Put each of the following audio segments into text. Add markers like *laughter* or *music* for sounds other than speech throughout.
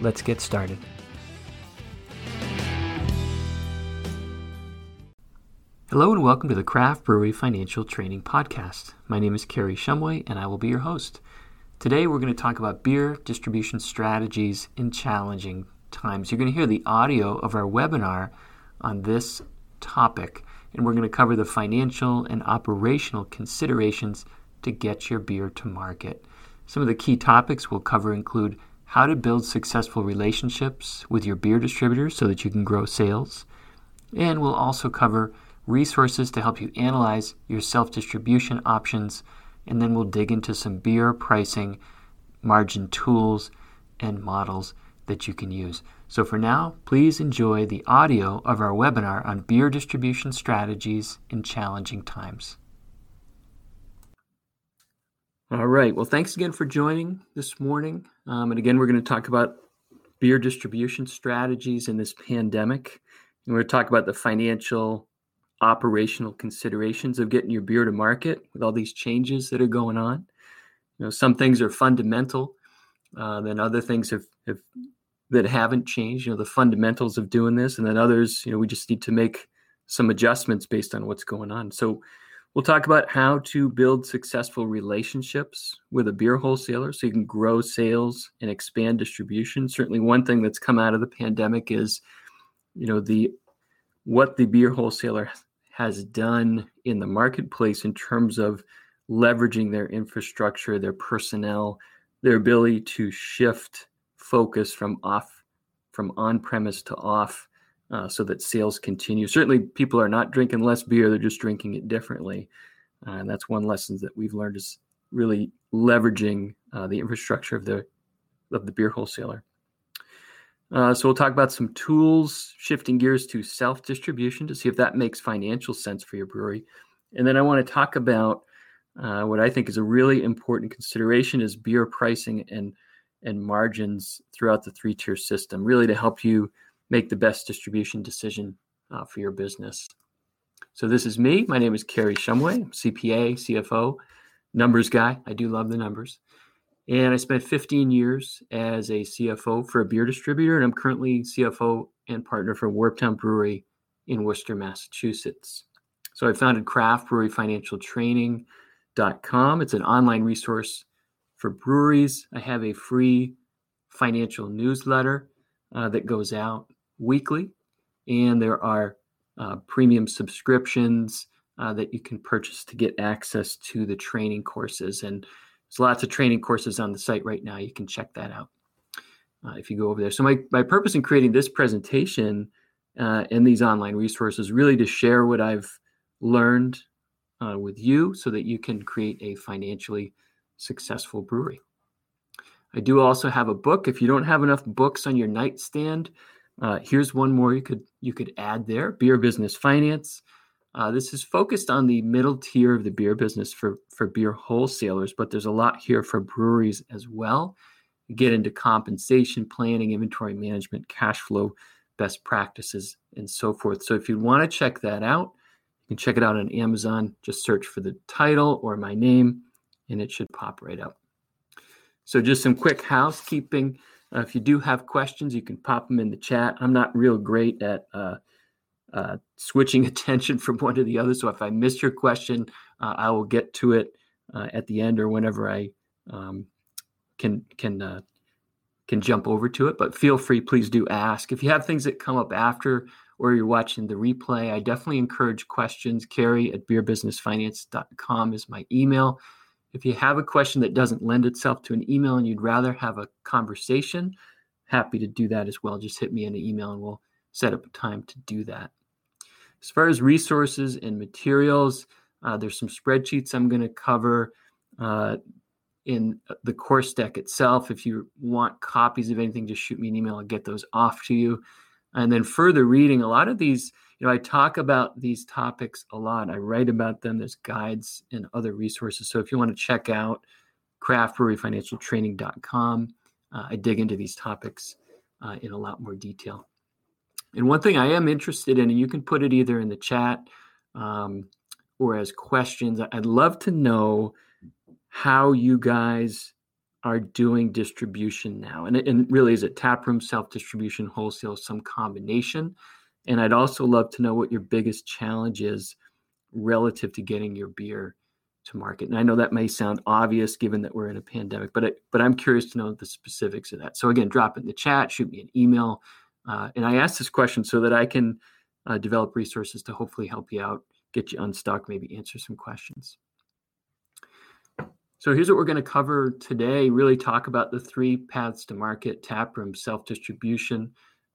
let's get started. Hello and welcome to the Craft Brewery Financial Training Podcast. My name is Kerry Shumway and I will be your host. Today we're going to talk about beer distribution strategies in challenging times. You're going to hear the audio of our webinar on this topic, and we're going to cover the financial and operational considerations to get your beer to market. Some of the key topics we'll cover include how to build successful relationships with your beer distributors so that you can grow sales. And we'll also cover resources to help you analyze your self distribution options. And then we'll dig into some beer pricing, margin tools, and models that you can use. So for now, please enjoy the audio of our webinar on beer distribution strategies in challenging times. All right. Well, thanks again for joining this morning. Um, and again, we're going to talk about beer distribution strategies in this pandemic. And we're going to talk about the financial, operational considerations of getting your beer to market with all these changes that are going on. You know, some things are fundamental, uh, then other things have, have that haven't changed. You know, the fundamentals of doing this, and then others, you know, we just need to make some adjustments based on what's going on. So We'll talk about how to build successful relationships with a beer wholesaler so you can grow sales and expand distribution. Certainly, one thing that's come out of the pandemic is, you know, the what the beer wholesaler has done in the marketplace in terms of leveraging their infrastructure, their personnel, their ability to shift focus from off from on premise to off uh, so that sales continue. Certainly, people are not drinking less beer; they're just drinking it differently, uh, and that's one lesson that we've learned is really leveraging uh, the infrastructure of the of the beer wholesaler. Uh, so we'll talk about some tools, shifting gears to self distribution to see if that makes financial sense for your brewery, and then I want to talk about uh, what I think is a really important consideration is beer pricing and and margins throughout the three tier system, really to help you make the best distribution decision uh, for your business. So this is me. My name is Kerry Shumway, CPA, CFO, numbers guy. I do love the numbers. And I spent 15 years as a CFO for a beer distributor, and I'm currently CFO and partner for Wormtown Brewery in Worcester, Massachusetts. So I founded Craft Brewery Financial Training.com. It's an online resource for breweries. I have a free financial newsletter uh, that goes out weekly, and there are uh, premium subscriptions uh, that you can purchase to get access to the training courses. And there's lots of training courses on the site right now. You can check that out uh, if you go over there. So, my, my purpose in creating this presentation uh, and these online resources really to share what I've learned uh, with you so that you can create a financially successful brewery. I do also have a book. If you don't have enough books on your nightstand, uh, here's one more you could you could add there: beer business finance. Uh, this is focused on the middle tier of the beer business for for beer wholesalers, but there's a lot here for breweries as well. You get into compensation planning, inventory management, cash flow, best practices, and so forth. So if you want to check that out, you can check it out on Amazon. Just search for the title or my name, and it should pop right up. So just some quick housekeeping. Uh, if you do have questions, you can pop them in the chat. I'm not real great at uh, uh, switching *laughs* attention from one to the other. So if I miss your question, uh, I will get to it uh, at the end or whenever I um, can can uh, can jump over to it. But feel free, please do ask. If you have things that come up after or you're watching the replay, I definitely encourage questions. Kerry at beerbusinessfinance.com is my email. If you have a question that doesn't lend itself to an email and you'd rather have a conversation, happy to do that as well. Just hit me in an email and we'll set up a time to do that. As far as resources and materials, uh, there's some spreadsheets I'm going to cover. Uh, in the course deck itself. If you want copies of anything, just shoot me an email. I'll get those off to you. And then further reading, a lot of these, you know, I talk about these topics a lot. I write about them. There's guides and other resources. So if you want to check out craftbreweryfinancialtraining.com, uh, I dig into these topics uh, in a lot more detail. And one thing I am interested in, and you can put it either in the chat um, or as questions, I'd love to know how you guys are doing distribution now. And, and really, is it taproom, self distribution, wholesale, some combination? And I'd also love to know what your biggest challenge is relative to getting your beer to market. And I know that may sound obvious given that we're in a pandemic, but but I'm curious to know the specifics of that. So again, drop it in the chat, shoot me an email, uh, and I ask this question so that I can uh, develop resources to hopefully help you out, get you unstuck, maybe answer some questions. So here's what we're going to cover today. Really talk about the three paths to market: taproom, self-distribution,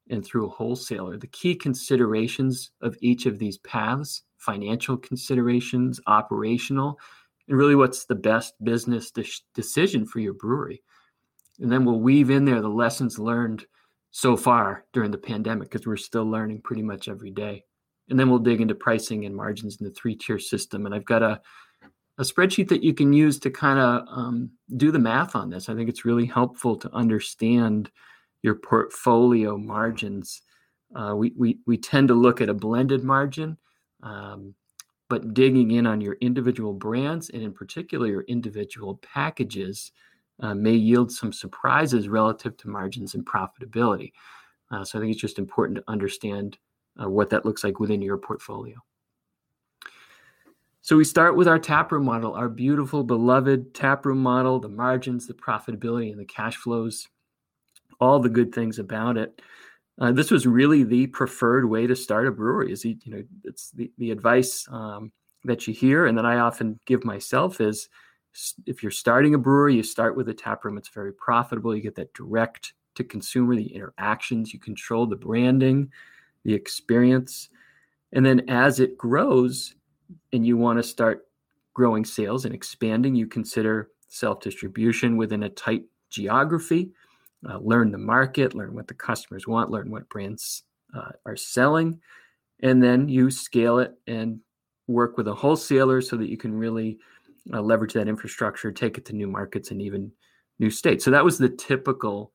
and through a wholesaler. The key considerations of each of these paths: financial considerations, operational, and really what's the best business de- decision for your brewery. And then we'll weave in there the lessons learned so far during the pandemic because we're still learning pretty much every day. And then we'll dig into pricing and margins in the three tier system. And I've got a, a spreadsheet that you can use to kind of um, do the math on this. I think it's really helpful to understand your portfolio margins. Uh, we, we, we tend to look at a blended margin. Um, but digging in on your individual brands and in particular your individual packages uh, may yield some surprises relative to margins and profitability. Uh, so I think it's just important to understand uh, what that looks like within your portfolio. So we start with our taproom model, our beautiful, beloved taproom model, the margins, the profitability, and the cash flows, all the good things about it. Uh, this was really the preferred way to start a brewery. Is you know it's the the advice um, that you hear, and that I often give myself is if you're starting a brewery, you start with a taproom. It's very profitable. You get that direct to consumer, the interactions. You control the branding, the experience, and then as it grows, and you want to start growing sales and expanding, you consider self distribution within a tight geography uh, learn the market, learn what the customers want, learn what brands uh, are selling, and then you scale it and work with a wholesaler so that you can really uh, leverage that infrastructure, take it to new markets and even new states. So that was the typical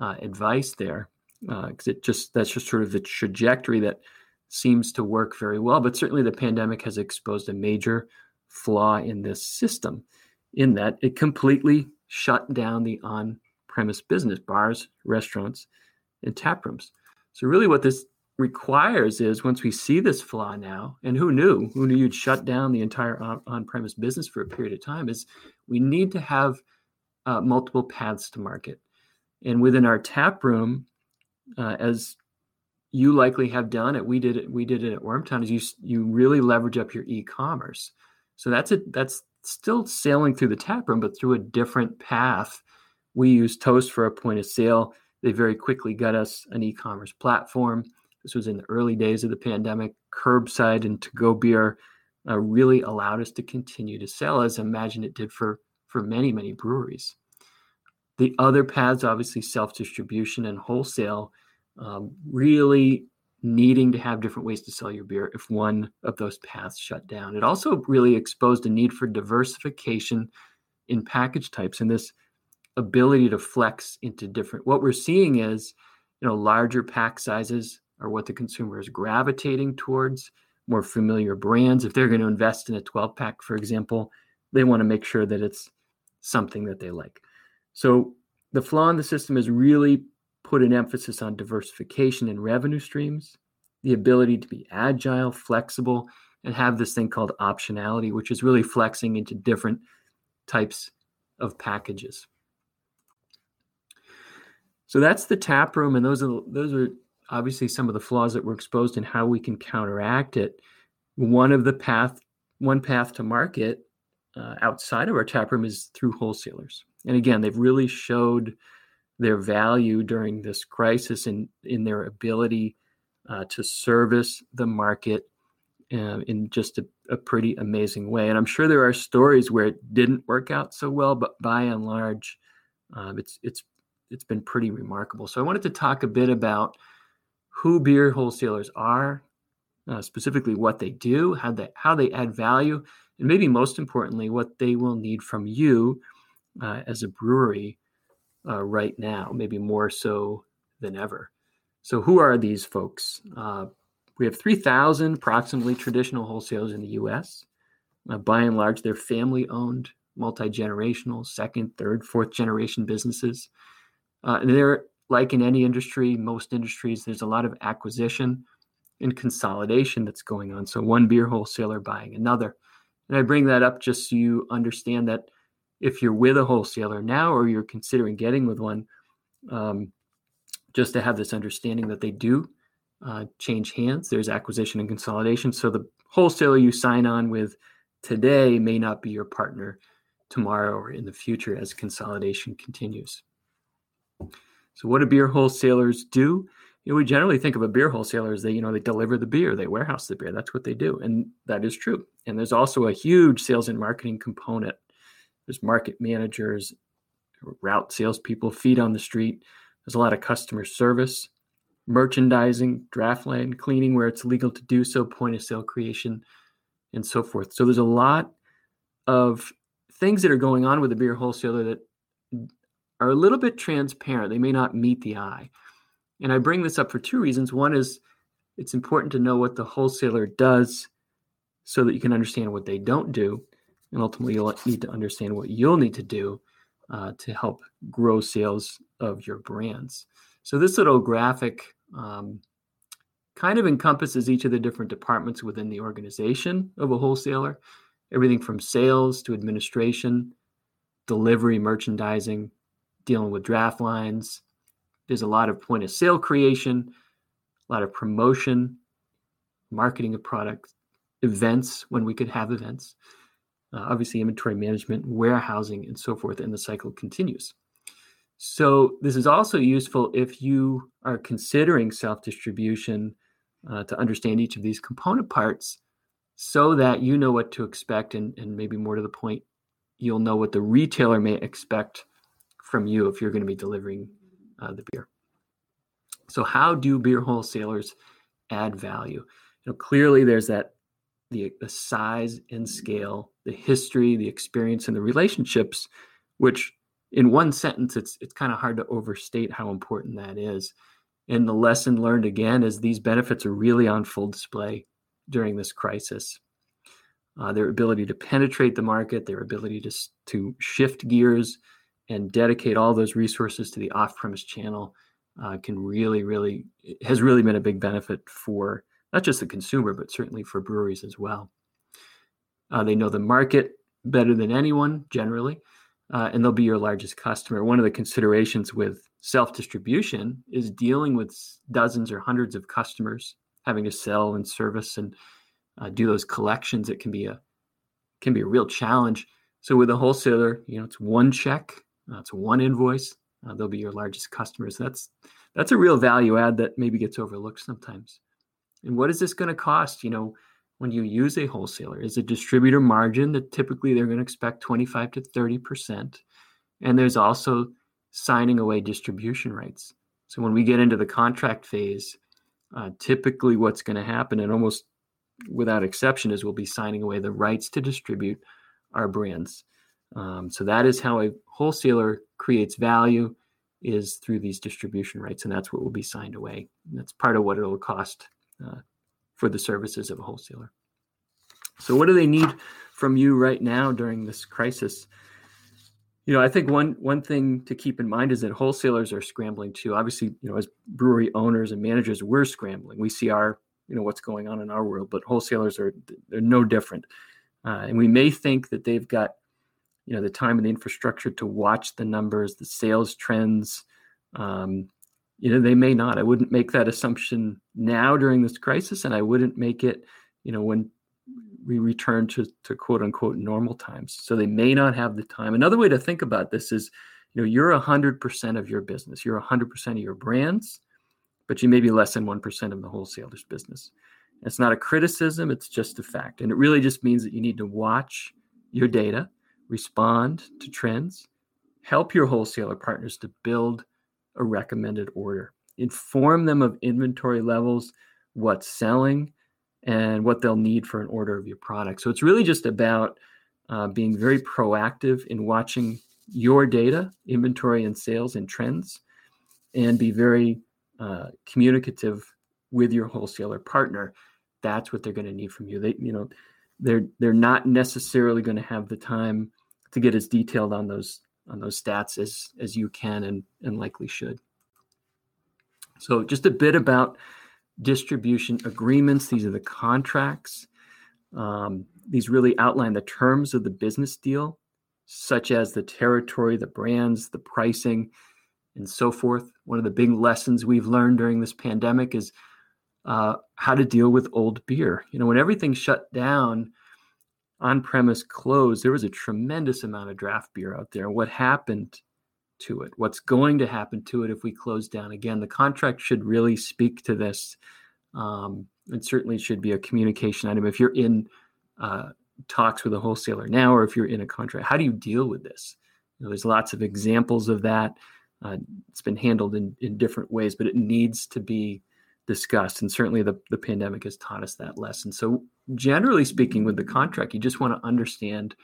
uh, advice there, because uh, it just that's just sort of the trajectory that seems to work very well. But certainly the pandemic has exposed a major flaw in this system, in that it completely shut down the on premise business bars, restaurants, and tap rooms. So, really, what this requires is once we see this flaw now, and who knew, who knew you'd shut down the entire on premise business for a period of time, is we need to have uh, multiple paths to market. And within our tap room, uh, as you likely have done it, we did it. We did it at Wormtown. Is you you really leverage up your e-commerce. So that's it. That's still sailing through the tap room, but through a different path we used Toast for a point of sale. They very quickly got us an e commerce platform. This was in the early days of the pandemic. Curbside and to go beer uh, really allowed us to continue to sell, as I imagine it did for, for many, many breweries. The other paths, obviously, self distribution and wholesale, um, really needing to have different ways to sell your beer if one of those paths shut down. It also really exposed a need for diversification in package types. And this ability to flex into different what we're seeing is you know larger pack sizes are what the consumer is gravitating towards more familiar brands if they're going to invest in a 12 pack for example they want to make sure that it's something that they like so the flaw in the system is really put an emphasis on diversification and revenue streams the ability to be agile flexible and have this thing called optionality which is really flexing into different types of packages so that's the tap room, and those are those are obviously some of the flaws that were exposed and how we can counteract it. One of the path, one path to market uh, outside of our tap room is through wholesalers. And again, they've really showed their value during this crisis and in, their ability uh, to service the market uh, in just a, a, pretty amazing way. And I'm sure there are stories where it didn't work out so well, but by and large, um, it's it's it's been pretty remarkable. So I wanted to talk a bit about who beer wholesalers are, uh, specifically what they do, how they how they add value, and maybe most importantly, what they will need from you uh, as a brewery uh, right now, maybe more so than ever. So, who are these folks? Uh, we have 3,000 approximately traditional wholesalers in the US. Uh, by and large, they're family owned, multi generational, second, third, fourth generation businesses. Uh, and they're like in any industry, most industries, there's a lot of acquisition and consolidation that's going on. So, one beer wholesaler buying another. And I bring that up just so you understand that if you're with a wholesaler now or you're considering getting with one, um, just to have this understanding that they do uh, change hands. There's acquisition and consolidation. So the wholesaler you sign on with today may not be your partner tomorrow or in the future as consolidation continues. So what do beer wholesalers do? You know, we generally think of a beer wholesaler as they, you know, they deliver the beer, they warehouse the beer. That's what they do, and that is true. And there's also a huge sales and marketing component. There's market managers, route salespeople, feet on the street. There's a lot of customer service, merchandising, draft line cleaning where it's legal to do so, point of sale creation, and so forth. So there's a lot of things that are going on with the beer wholesaler that are a little bit transparent. They may not meet the eye. And I bring this up for two reasons. One is it's important to know what the wholesaler does so that you can understand what they don't do. And ultimately, you'll need to understand what you'll need to do uh, to help grow sales of your brands. So this little graphic um, kind of encompasses each of the different departments within the organization of a wholesaler, everything from sales to administration, delivery, merchandising, dealing with draft lines. There's a lot of point of sale creation, a lot of promotion, marketing of products, events when we could have events, uh, obviously inventory management, warehousing, and so forth, and the cycle continues. So this is also useful if you are considering self-distribution uh, to understand each of these component parts so that you know what to expect and, and maybe more to the point, you'll know what the retailer may expect from you if you're going to be delivering uh, the beer. So how do beer wholesalers add value? You know, clearly there's that the, the size and scale, the history, the experience, and the relationships, which in one sentence, it's it's kind of hard to overstate how important that is. And the lesson learned again is these benefits are really on full display during this crisis. Uh, their ability to penetrate the market, their ability to to shift gears and dedicate all those resources to the off-premise channel uh, can really, really has really been a big benefit for not just the consumer, but certainly for breweries as well. Uh, they know the market better than anyone generally uh, and they'll be your largest customer. One of the considerations with self distribution is dealing with dozens or hundreds of customers, having to sell and service and uh, do those collections. It can be a can be a real challenge. So with a wholesaler, you know, it's one check, uh, it's one invoice. Uh, they'll be your largest customers. That's that's a real value add that maybe gets overlooked sometimes. And what is this going to cost? You know, when you use a wholesaler is a distributor margin that typically they're going to expect 25 to 30%. And there's also signing away distribution rights. So when we get into the contract phase, uh, typically what's going to happen, and almost without exception, is we'll be signing away the rights to distribute our brands. Um, so that is how a wholesaler creates value is through these distribution rights, and that's what will be signed away. That's part of what it'll cost uh, for the services of a wholesaler. So, what do they need from you right now during this crisis? You know, I think one one thing to keep in mind is that wholesalers are scrambling too. Obviously, you know, as brewery owners and managers, we're scrambling. We see our, you know, what's going on in our world, but wholesalers are they're no different. Uh, and we may think that they've got, you know, the time and the infrastructure to watch the numbers, the sales trends, um, you know they may not. I wouldn't make that assumption now during this crisis and i wouldn't make it you know when we return to, to quote unquote normal times. So they may not have the time. Another way to think about this is you know you're 100% of your business. You're 100% of your brands but you may be less than 1% of the wholesaler's business. It's not a criticism, it's just a fact. And it really just means that you need to watch your data, respond to trends, help your wholesaler partners to build a recommended order, inform them of inventory levels, what's selling, and what they'll need for an order of your product. So it's really just about uh, being very proactive in watching your data, inventory and sales and trends, and be very uh, communicative with your wholesaler partner. That's what they're going to need from you. They, you know, they're they're not necessarily going to have the time to get as detailed on those on those stats as as you can and and likely should. So just a bit about distribution agreements. These are the contracts. Um, these really outline the terms of the business deal, such as the territory, the brands, the pricing, and so forth. One of the big lessons we've learned during this pandemic is uh, how to deal with old beer. You know, when everything shut down, on premise closed, there was a tremendous amount of draft beer out there. What happened to it? What's going to happen to it if we close down again? The contract should really speak to this. Um, it certainly should be a communication item. If you're in uh, talks with a wholesaler now, or if you're in a contract, how do you deal with this? You know, there's lots of examples of that. Uh, it's been handled in, in different ways, but it needs to be discussed. And certainly the, the pandemic has taught us that lesson. So, generally speaking, with the contract, you just want to understand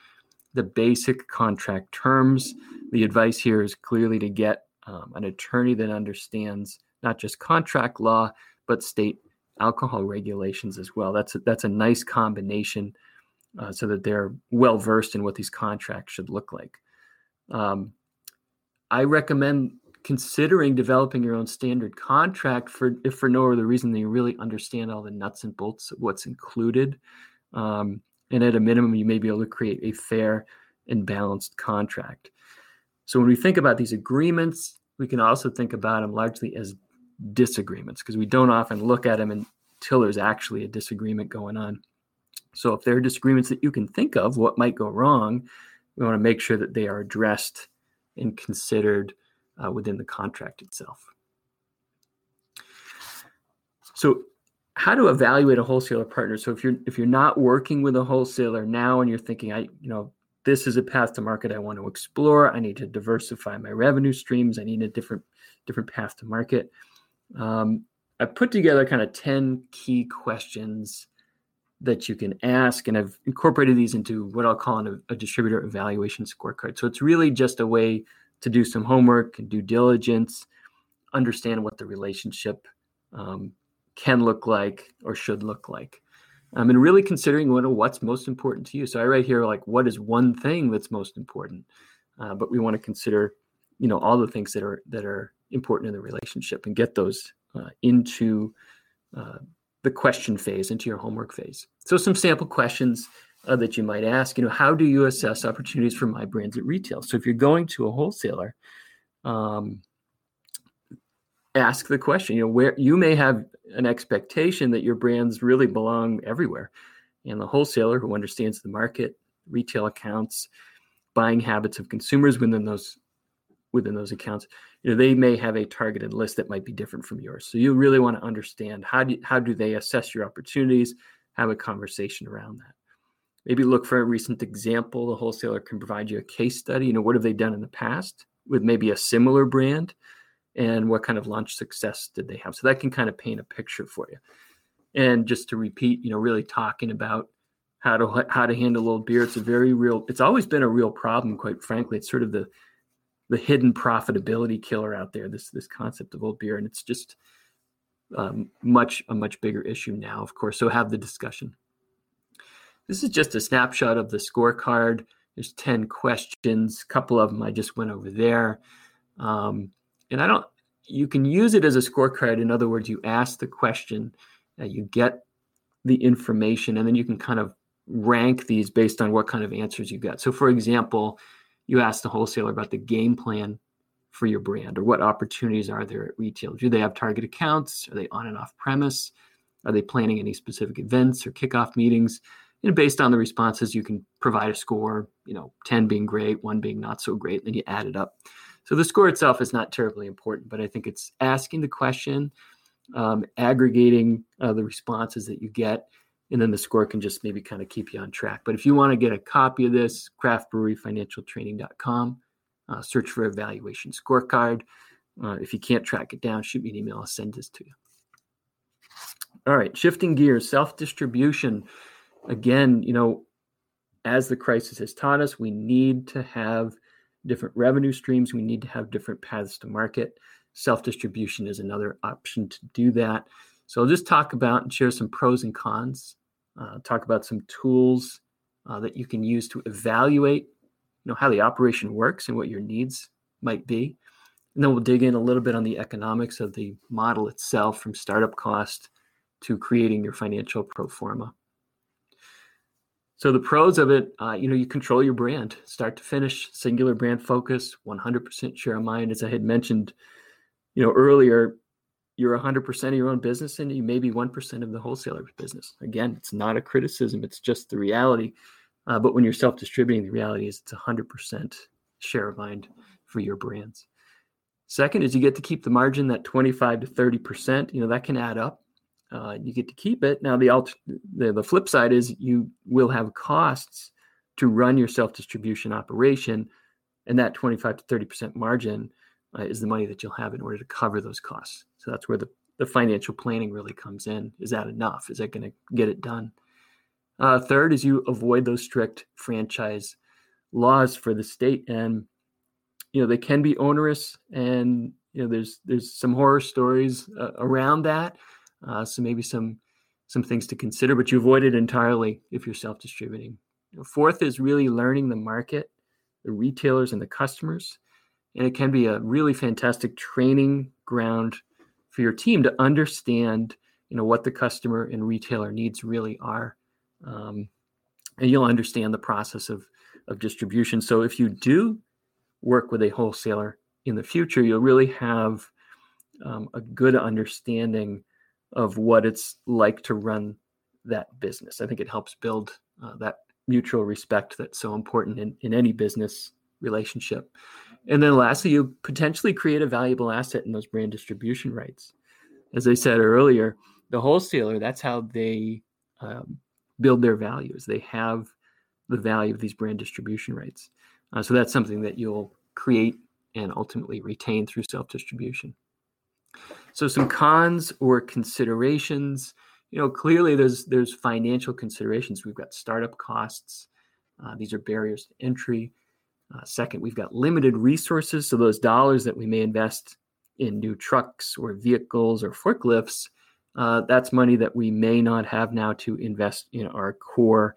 the basic contract terms. The advice here is clearly to get um, an attorney that understands not just contract law, but state alcohol regulations as well. That's a, that's a nice combination uh, so that they're well versed in what these contracts should look like. Um, I recommend considering developing your own standard contract for if for no other reason you really understand all the nuts and bolts of what's included. Um, and at a minimum, you may be able to create a fair and balanced contract. So when we think about these agreements, we can also think about them largely as disagreements because we don't often look at them until there's actually a disagreement going on. So if there are disagreements that you can think of, what might go wrong, we want to make sure that they are addressed and considered uh, within the contract itself. So, how to evaluate a wholesaler partner? So, if you're if you're not working with a wholesaler now, and you're thinking, I you know this is a path to market I want to explore. I need to diversify my revenue streams. I need a different different path to market. Um, I put together kind of ten key questions that you can ask, and I've incorporated these into what I'll call a, a distributor evaluation scorecard. So it's really just a way to do some homework and due diligence, understand what the relationship um, can look like or should look like. Um, and really considering what, what's most important to you. So I write here like what is one thing that's most important, uh, but we want to consider, you know, all the things that are that are important in the relationship and get those uh, into uh, the question phase, into your homework phase. So some sample questions uh, that you might ask. You know, how do you assess opportunities for my brands at retail? So if you're going to a wholesaler, um, ask the question. You know, where you may have an expectation that your brands really belong everywhere, and the wholesaler who understands the market, retail accounts, buying habits of consumers within those within those accounts, you know, they may have a targeted list that might be different from yours. So you really want to understand how do how do they assess your opportunities, have a conversation around that maybe look for a recent example. The wholesaler can provide you a case study. You know, what have they done in the past with maybe a similar brand? And what kind of launch success did they have? So that can kind of paint a picture for you. And just to repeat, you know, really talking about how to how to handle old beer. It's a very real. It's always been a real problem, quite frankly. It's sort of the the hidden profitability killer out there. This this concept of old beer, and it's just um, much a much bigger issue now, of course. So have the discussion. This is just a snapshot of the scorecard. There's 10 questions. A couple of them I just went over there. Um, and I don't, you can use it as a scorecard. In other words, you ask the question, uh, you get the information, and then you can kind of rank these based on what kind of answers you get. So, for example, you ask the wholesaler about the game plan for your brand or what opportunities are there at retail. Do they have target accounts? Are they on and off premise? Are they planning any specific events or kickoff meetings? Based on the responses, you can provide a score, you know, 10 being great, one being not so great, and then you add it up. So the score itself is not terribly important, but I think it's asking the question um, aggregating uh, the responses that you get, and then the score can just maybe kind of keep you on track. But if you want to get a copy of this, craftbreweryfinancialtraining.com, uh, search for evaluation scorecard. Uh, if you can't track it down, shoot me an email. I'll send this to you. All right, shifting gears, self distribution. Again, you know, as the crisis has taught us, we need to have different revenue streams. We need to have different paths to market. Self distribution is another option to do that. So I'll just talk about and share some pros and cons. Uh, talk about some tools uh, that you can use to evaluate, you know, how the operation works and what your needs might be. And then we'll dig in a little bit on the economics of the model itself, from startup cost to creating your financial pro forma. So the pros of it, uh, you know, you control your brand, start to finish, singular brand focus, 100% share of mind. As I had mentioned, you know, earlier, you're 100% of your own business and you may be 1% of the wholesaler's business. Again, it's not a criticism, it's just the reality. Uh, but when you're self-distributing, the reality is it's 100% share of mind for your brands. Second is you get to keep the margin that 25 to 30%. You know, that can add up uh, you get to keep it. Now the, alt- the the flip side is you will have costs to run your self distribution operation, and that 25 to 30 percent margin uh, is the money that you'll have in order to cover those costs. So that's where the the financial planning really comes in. Is that enough? Is that going to get it done? Uh, third is you avoid those strict franchise laws for the state, and you know they can be onerous, and you know there's there's some horror stories uh, around that. Uh, so maybe some some things to consider, but you avoid it entirely if you're self-distributing. Fourth is really learning the market, the retailers and the customers. And it can be a really fantastic training ground for your team to understand, you know, what the customer and retailer needs really are. Um, and you'll understand the process of, of distribution. So if you do work with a wholesaler in the future, you'll really have um, a good understanding of what it's like to run that business. I think it helps build uh, that mutual respect that's so important in, in any business relationship. And then lastly, you potentially create a valuable asset in those brand distribution rights. As I said earlier, the wholesaler, that's how they um, build their values. They have the value of these brand distribution rights. Uh, so that's something that you'll create and ultimately retain through self distribution. So some cons or considerations, you know, clearly there's there's financial considerations. We've got startup costs. Uh, these are barriers to entry. Uh, second, we've got limited resources. So those dollars that we may invest in new trucks or vehicles or forklifts, uh, that's money that we may not have now to invest in our core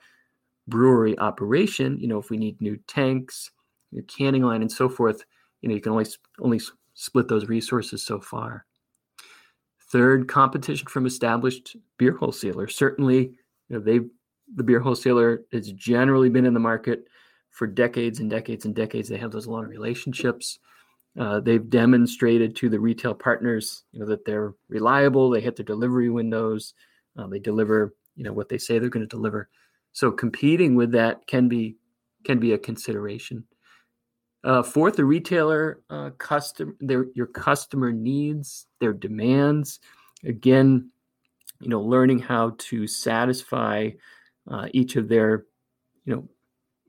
brewery operation. You know, if we need new tanks, new canning line, and so forth, you know, you can only only split those resources so far. Third, competition from established beer wholesalers. Certainly, you know, they the beer wholesaler has generally been in the market for decades and decades and decades. They have those long relationships. Uh, they've demonstrated to the retail partners, you know, that they're reliable. They hit their delivery windows. Uh, they deliver, you know, what they say they're going to deliver. So competing with that can be can be a consideration. Uh, fourth, the retailer uh, custom their your customer needs, their demands. Again, you know, learning how to satisfy uh, each of their, you know,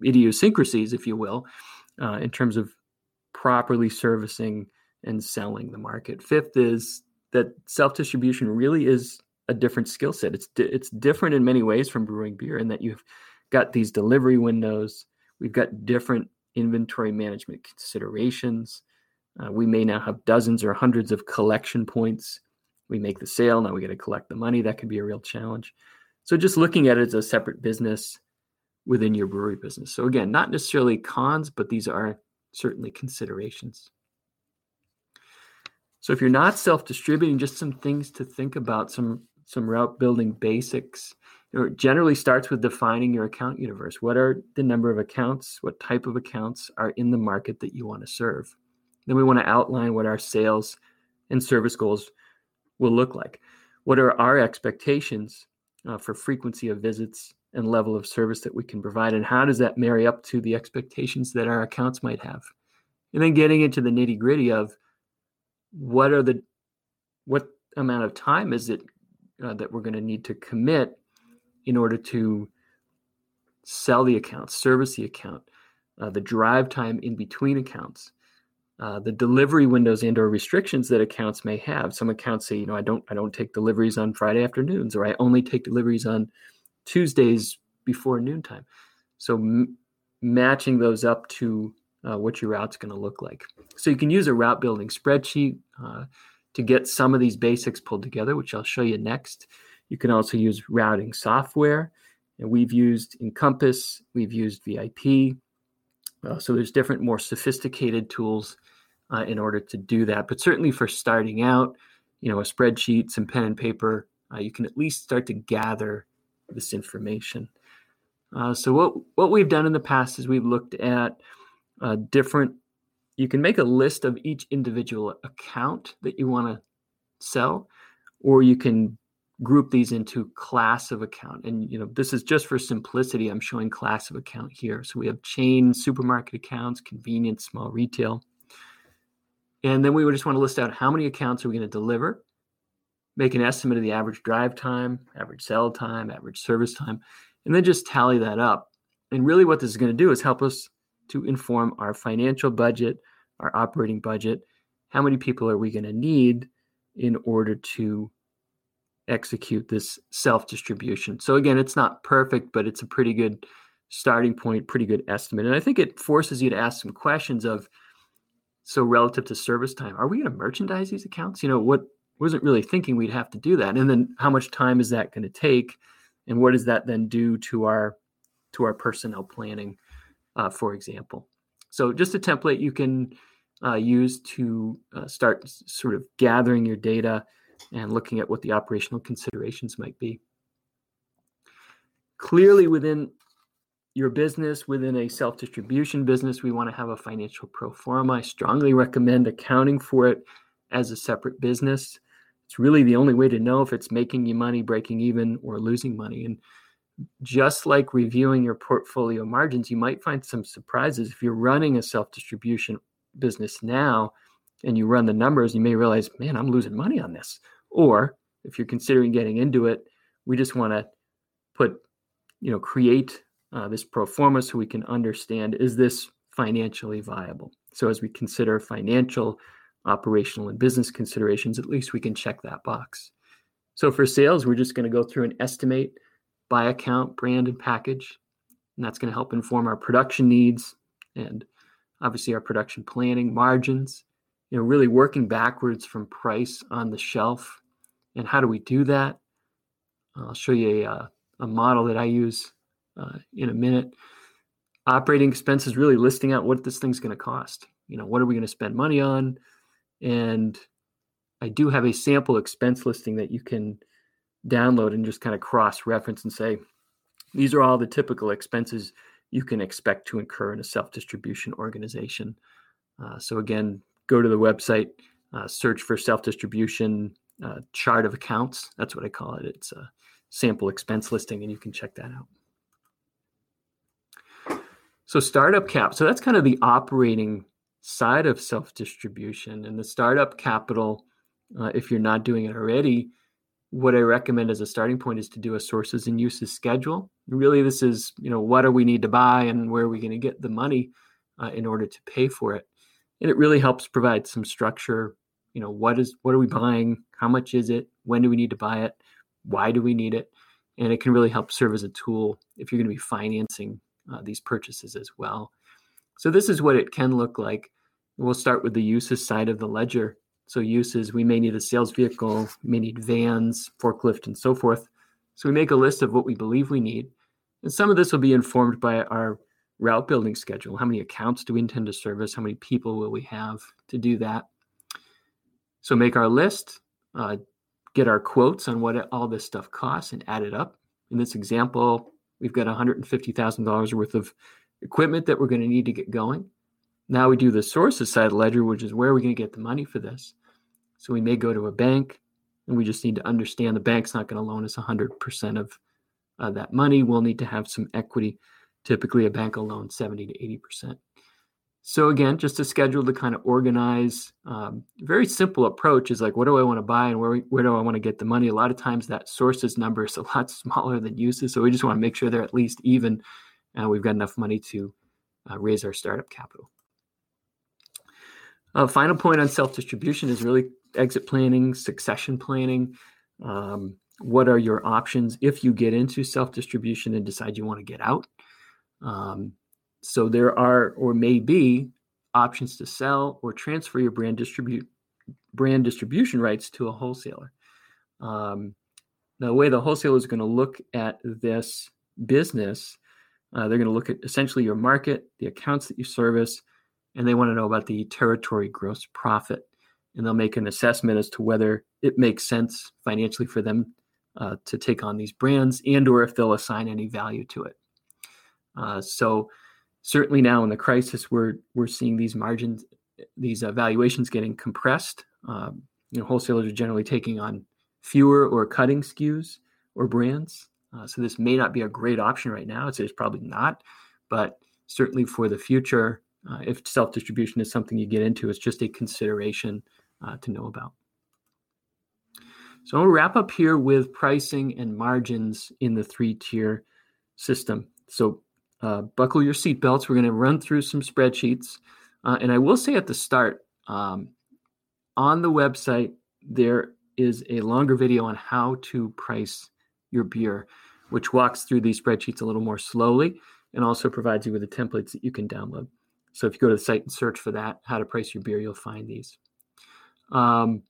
idiosyncrasies, if you will, uh, in terms of properly servicing and selling the market. Fifth is that self distribution really is a different skill set. It's di- it's different in many ways from brewing beer in that you've got these delivery windows. We've got different inventory management considerations. Uh, we may now have dozens or hundreds of collection points. We make the sale, now we got to collect the money. That could be a real challenge. So, just looking at it as a separate business within your brewery business. So, again, not necessarily cons, but these are certainly considerations. So, if you're not self distributing, just some things to think about, some, some route building basics generally starts with defining your account universe. What are the number of accounts? What type of accounts are in the market that you want to serve? Then we want to outline what our sales and service goals will look like. What are our expectations uh, for frequency of visits and level of service that we can provide? And how does that marry up to the expectations that our accounts might have? And then getting into the nitty gritty of what are the what amount of time is it uh, that we're going to need to commit in order to sell the account, service the account, uh, the drive time in between accounts, uh, the delivery windows and or restrictions that accounts may have. Some accounts say, you know, I don't I don't take deliveries on Friday afternoons, or I only take deliveries on Tuesdays before noontime. So m- matching those up to uh, what your route's going to look like. So you can use a route building spreadsheet uh, to get some of these basics pulled together, which I'll show you next. You can also use routing software and we've used Encompass, we've used VIP. Uh, so there's different, more sophisticated tools uh, in order to do that. But certainly for starting out, you know, a spreadsheet, some pen and paper, uh, you can at least start to gather this information. Uh, so what what we've done in the past is we've looked at uh, different. You can make a list of each individual account that you want to sell, or you can group these into class of account. And you know, this is just for simplicity. I'm showing class of account here. So we have chain supermarket accounts, convenience, small retail. And then we would just want to list out how many accounts are we going to deliver, make an estimate of the average drive time, average sell time, average service time, and then just tally that up. And really what this is going to do is help us to inform our financial budget, our operating budget. How many people are we going to need in order to execute this self distribution. So again, it's not perfect, but it's a pretty good starting point, pretty good estimate. And I think it forces you to ask some questions of so relative to service time, are we going to merchandise these accounts? You know, what wasn't really thinking we'd have to do that. And then how much time is that going to take? And what does that then do to our to our personnel planning, uh, for example? So just a template you can uh, use to uh, start sort of gathering your data and looking at what the operational considerations might be. Clearly, within your business, within a self distribution business, we want to have a financial pro forma. I strongly recommend accounting for it as a separate business. It's really the only way to know if it's making you money, breaking even, or losing money. And just like reviewing your portfolio margins, you might find some surprises. If you're running a self distribution business now, and you run the numbers, you may realize, man, I'm losing money on this. Or if you're considering getting into it, we just want to put, you know, create uh, this pro forma so we can understand is this financially viable? So as we consider financial, operational, and business considerations, at least we can check that box. So for sales, we're just going to go through and estimate by account, brand, and package. And that's going to help inform our production needs and obviously our production planning, margins, you know, really working backwards from price on the shelf. And how do we do that? I'll show you a, uh, a model that I use uh, in a minute. Operating expenses, really listing out what this thing's going to cost. You know, what are we going to spend money on? And I do have a sample expense listing that you can download and just kind of cross reference and say, these are all the typical expenses you can expect to incur in a self distribution organization. Uh, so, again, go to the website, uh, search for self distribution uh, chart of accounts. That's what I call it. It's a sample expense listing, and you can check that out. So, startup cap. So, that's kind of the operating side of self distribution. And the startup capital, uh, if you're not doing it already, what I recommend as a starting point is to do a sources and uses schedule. Really, this is, you know, what do we need to buy and where are we going to get the money uh, in order to pay for it and it really helps provide some structure you know what is what are we buying? How much is it? When do we need to buy it? Why do we need it? And it can really help serve as a tool if you're going to be financing uh, these purchases as well. So this is what it can look like. We'll start with the uses side of the ledger. So uses we may need a sales vehicle we may need vans forklift and so forth. So we make a list of what we believe we need. And some of this will be informed by our route building schedule. How many accounts do we intend to service? How many people will we have to do that? So make our list, uh, get our quotes on what all this stuff costs, and add it up. In this example, we've got $150,000 worth of equipment that we're going to need to get going. Now we do the sources side ledger, which is where are we going to get the money for this? So we may go to a bank, and we just need to understand the bank's not going to loan us 100% of uh, that money. We'll need to have some equity typically a bank loan 70 to 80%. So again, just a schedule to kind of organize. Um, very simple approach is like, what do I want to buy and where where do I want to get the money? A lot of times that sources number is a lot *laughs* smaller than uses, so we just want to make sure they're at least even, and we've got enough money to uh, raise our startup capital. Uh, final point on self distribution is really exit planning, succession planning. Um, what are your options if you get into self distribution and decide you want to get out? Um, so there are or may be options to sell or transfer your brand distribute brand distribution rights to a wholesaler. Um, the way the wholesaler is going to look at this business, uh, they're going to look at essentially your market, the accounts that you service, and they want to know about the territory gross profit. And they'll make an assessment as to whether it makes sense financially for them uh, to take on these brands and or if they'll assign any value to it. Uh, so certainly now in the crisis, we're we're seeing these margins, these uh, valuations getting compressed. Um, you know, wholesalers are generally taking on fewer or cutting SKUs or brands. Uh, so this may not be a great option right now. It's, it's probably not, but certainly for the future, uh, if self distribution is something you get into, it's just a consideration uh, to know about. So to wrap up here with pricing and margins in the three tier system. So uh, buckle your seatbelts. We're going to run through some spreadsheets. Uh, and I will say at the start, um, on the website, there is a longer video on how to price your beer, which walks through these spreadsheets a little more slowly and also provides you with the templates that you can download. So if you go to the site and search for that, how to price your beer, you'll find these. Um,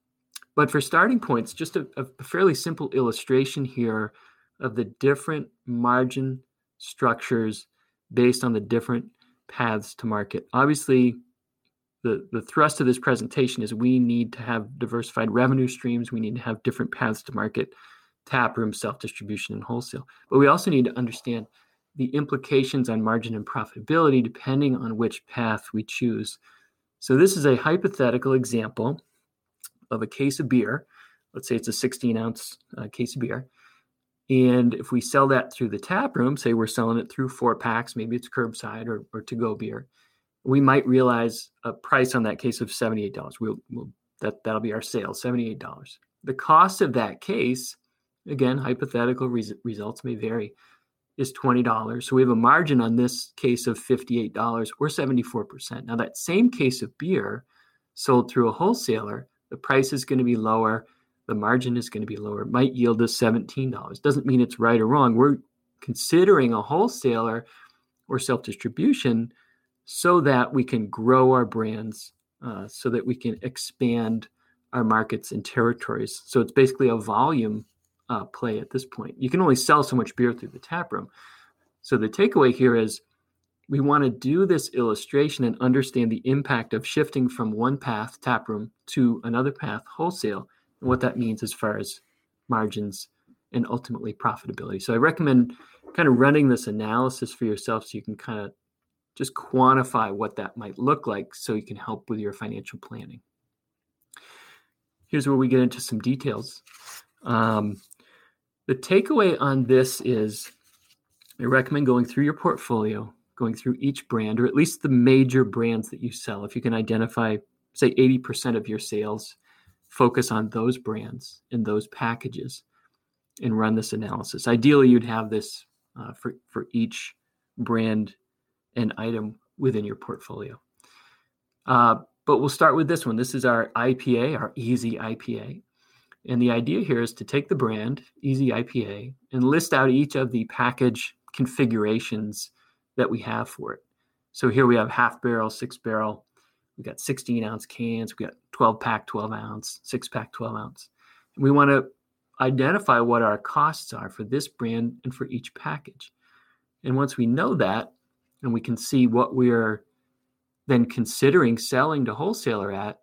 but for starting points, just a, a fairly simple illustration here of the different margin structures based on the different paths to market. Obviously, the, the thrust of this presentation is we need to have diversified revenue streams. We need to have different paths to market, tap room, self distribution, and wholesale. But we also need to understand the implications on margin and profitability depending on which path we choose. So, this is a hypothetical example of a case of beer. Let's say it's a 16 ounce uh, case of beer. And if we sell that through the tap room, say we're selling it through four packs, maybe it's curbside or, or to go beer, we might realize a price on that case of $78. We'll, we'll that, that'll be our sale, $78. The cost of that case, again, hypothetical res- results may vary, is $20. So we have a margin on this case of $58 or 74%. Now, that same case of beer sold through a wholesaler, the price is going to be lower the margin is going to be lower. It might yield us $17. Doesn't mean it's right or wrong. We're considering a wholesaler or self distribution so that we can grow our brands, uh, so that we can expand our markets and territories. So it's basically a volume uh, play at this point. You can only sell so much beer through the tap room. So the takeaway here is we want to do this illustration and understand the impact of shifting from one path, tap room, to another path, wholesale and what that means as far as margins and ultimately profitability. So I recommend kind of running this analysis for yourself so you can kind of just quantify what that might look like so you can help with your financial planning. Here's where we get into some details. Um, the takeaway on this is I recommend going through your portfolio, going through each brand, or at least the major brands that you sell. If you can identify, say, 80% of your sales focus on those brands and those packages and run this analysis. Ideally, you'd have this uh, for, for each brand and item within your portfolio. Uh, but we'll start with this one. This is our IPA, our Easy IPA. And the idea here is to take the brand, Easy IPA, and list out each of the package configurations that we have for it. So here we have half barrel, six barrel, we got 16 ounce cans. We got 12 pack, 12 ounce, six pack, 12 ounce. And we want to identify what our costs are for this brand and for each package. And once we know that, and we can see what we're then considering selling to wholesaler at,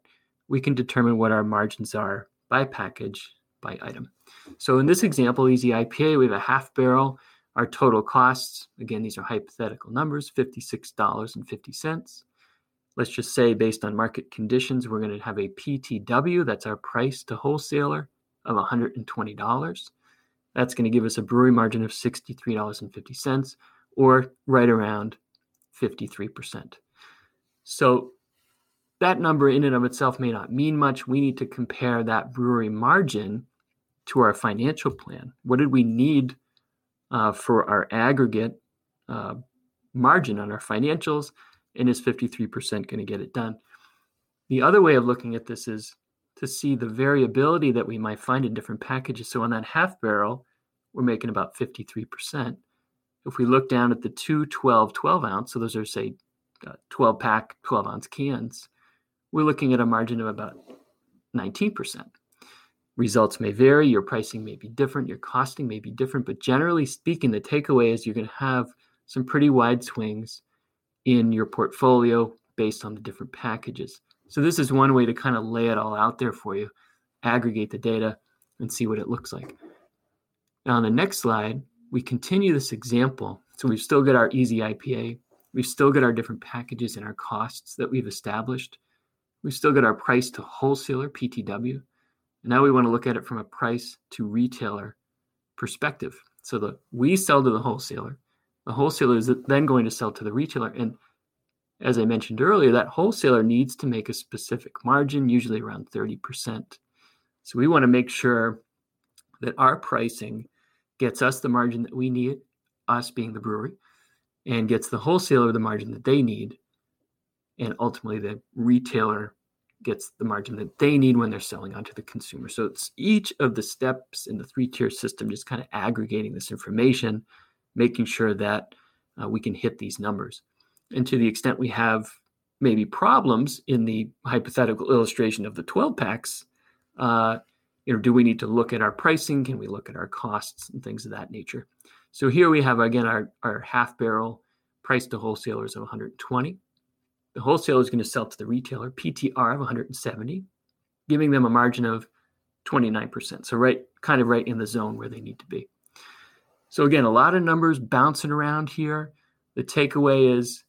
we can determine what our margins are by package, by item. So in this example, Easy IPA, we have a half barrel. Our total costs, again, these are hypothetical numbers, $56.50 let's just say based on market conditions, we're going to have a PTW, that's our price to wholesaler of $120. That's going to give us a brewery margin of $63.50 or right around 53%. So that number in and of itself may not mean much. We need to compare that brewery margin to our financial plan. What did we need uh, for our aggregate uh, margin on our financials? And is 53% going to get it done? The other way of looking at this is to see the variability that we might find in different packages. So on that half barrel, we're making about 53%. If we look down at the two 12 12 ounce, so those are, say, uh, 12 pack, 12 ounce cans, we're looking at a margin of about 19%. Results may vary, your pricing may be different, your costing may be different, but generally speaking, the takeaway is you're going to have some pretty wide swings in your portfolio based on the different packages. So, this is one way to kind of lay it all out there for you, aggregate the data, and see what it looks like. Now, on the next slide, we continue this example. So, we've still got our easy IPA, we've still got our different packages and our costs that we've established. We've still got our price to wholesaler, PTW. And now we want to look at it from a price to retailer perspective. So the we sell to the wholesaler. The wholesaler is then going to sell to the retailer. And as I mentioned earlier, that wholesaler needs to make a specific margin, usually around 30%. So we want to make sure that our pricing gets us the margin that we need, us being the brewery, and gets the wholesaler the margin that they need and ultimately the retailer gets the margin that they need when they're selling onto the consumer. So it's each of the steps in the three tier system, just kind of aggregating this information, making sure that uh, we can hit these numbers. And to the extent we have maybe problems in the hypothetical illustration of the 12 packs, uh, you know, do we need to look at our pricing? Can we look at our costs and things of that nature? So here we have again our, our half barrel price to wholesalers of 120. The wholesaler is going to sell to the retailer PTR of 170, giving them a margin of 29%. So right kind of right in the zone where they need to be. So again, a lot of numbers bouncing around here. The takeaway is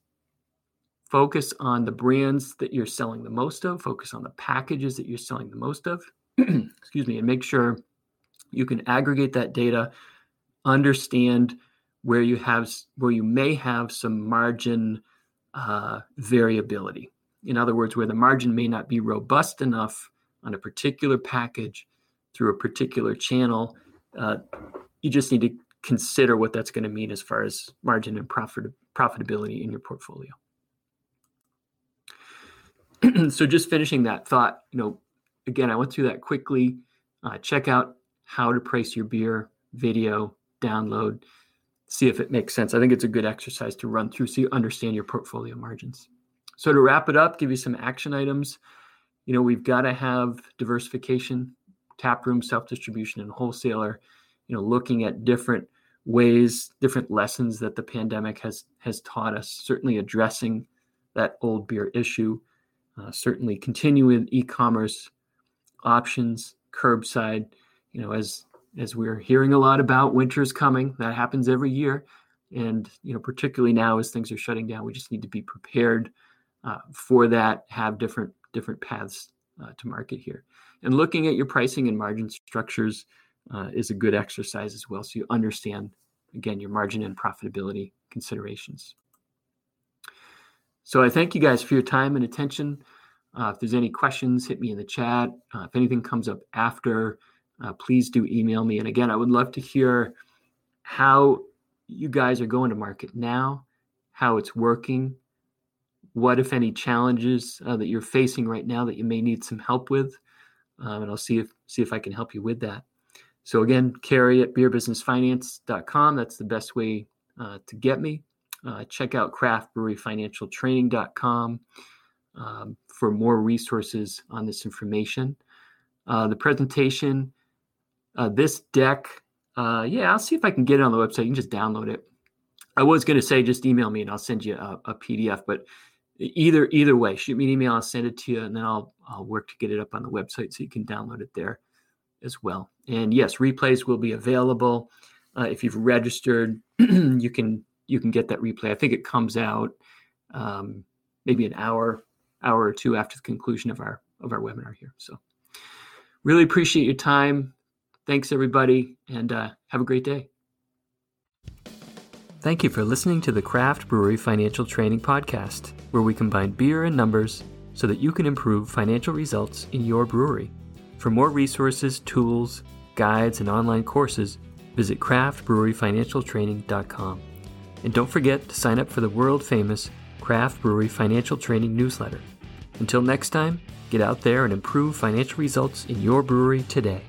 focus on the brands that you're selling the most of, focus on the packages that you're selling the most of. *clears throat* Excuse me, and make sure you can aggregate that data, understand where you have where you may have some margin uh, variability. In other words, where the margin may not be robust enough on a particular package through a particular channel, uh, you just need to consider what that's going to mean as far as margin and profit, profitability in your portfolio. *clears throat* so, just finishing that thought, you know, again, I went through that quickly. Uh, check out how to price your beer video, download see if it makes sense. I think it's a good exercise to run through so you understand your portfolio margins. So to wrap it up, give you some action items. You know, we've got to have diversification, tap room, self-distribution, and wholesaler. You know, looking at different ways, different lessons that the pandemic has has taught us. Certainly addressing that old beer issue. Uh, certainly continuing e-commerce options, curbside. You know, as as we're hearing a lot about winter's coming that happens every year and you know particularly now as things are shutting down we just need to be prepared uh, for that have different different paths uh, to market here and looking at your pricing and margin structures uh, is a good exercise as well so you understand again your margin and profitability considerations so i thank you guys for your time and attention uh, if there's any questions hit me in the chat uh, if anything comes up after uh, please do email me. And again, I would love to hear how you guys are going to market now, how it's working, what, if any, challenges uh, that you're facing right now that you may need some help with. Um, and I'll see if see if I can help you with that. So again, Kerry at beerbusinessfinance.com. That's the best way uh, to get me. Uh, check out craftbreweryfinancialtraining.com um, for more resources on this information. Uh, the presentation uh, this deck, uh, yeah, I'll see if I can get it on the website. You can just download it. I was going to say just email me and I'll send you a, a, PDF, but either either way, shoot me an email. I'll send it to you, and then I'll I'll work to get it up on the website so you can download it there as well. And yes, replays will be available. Uh, if you've registered, *clears throat* you can you can get that replay. I think it comes out um, maybe an hour hour or two after the conclusion of our of our webinar here. So really appreciate your time. Thanks, everybody, and uh, have a great day. Thank you for listening to the Craft Brewery Financial Training Podcast, where we combine beer and numbers so that you can improve financial results in your brewery. For more resources, tools, guides, and online courses, visit craftbreweryfinancialtraining.com. And don't forget to sign up for the world famous Craft Brewery Financial Training newsletter. Until next time, get out there and improve financial results in your brewery today.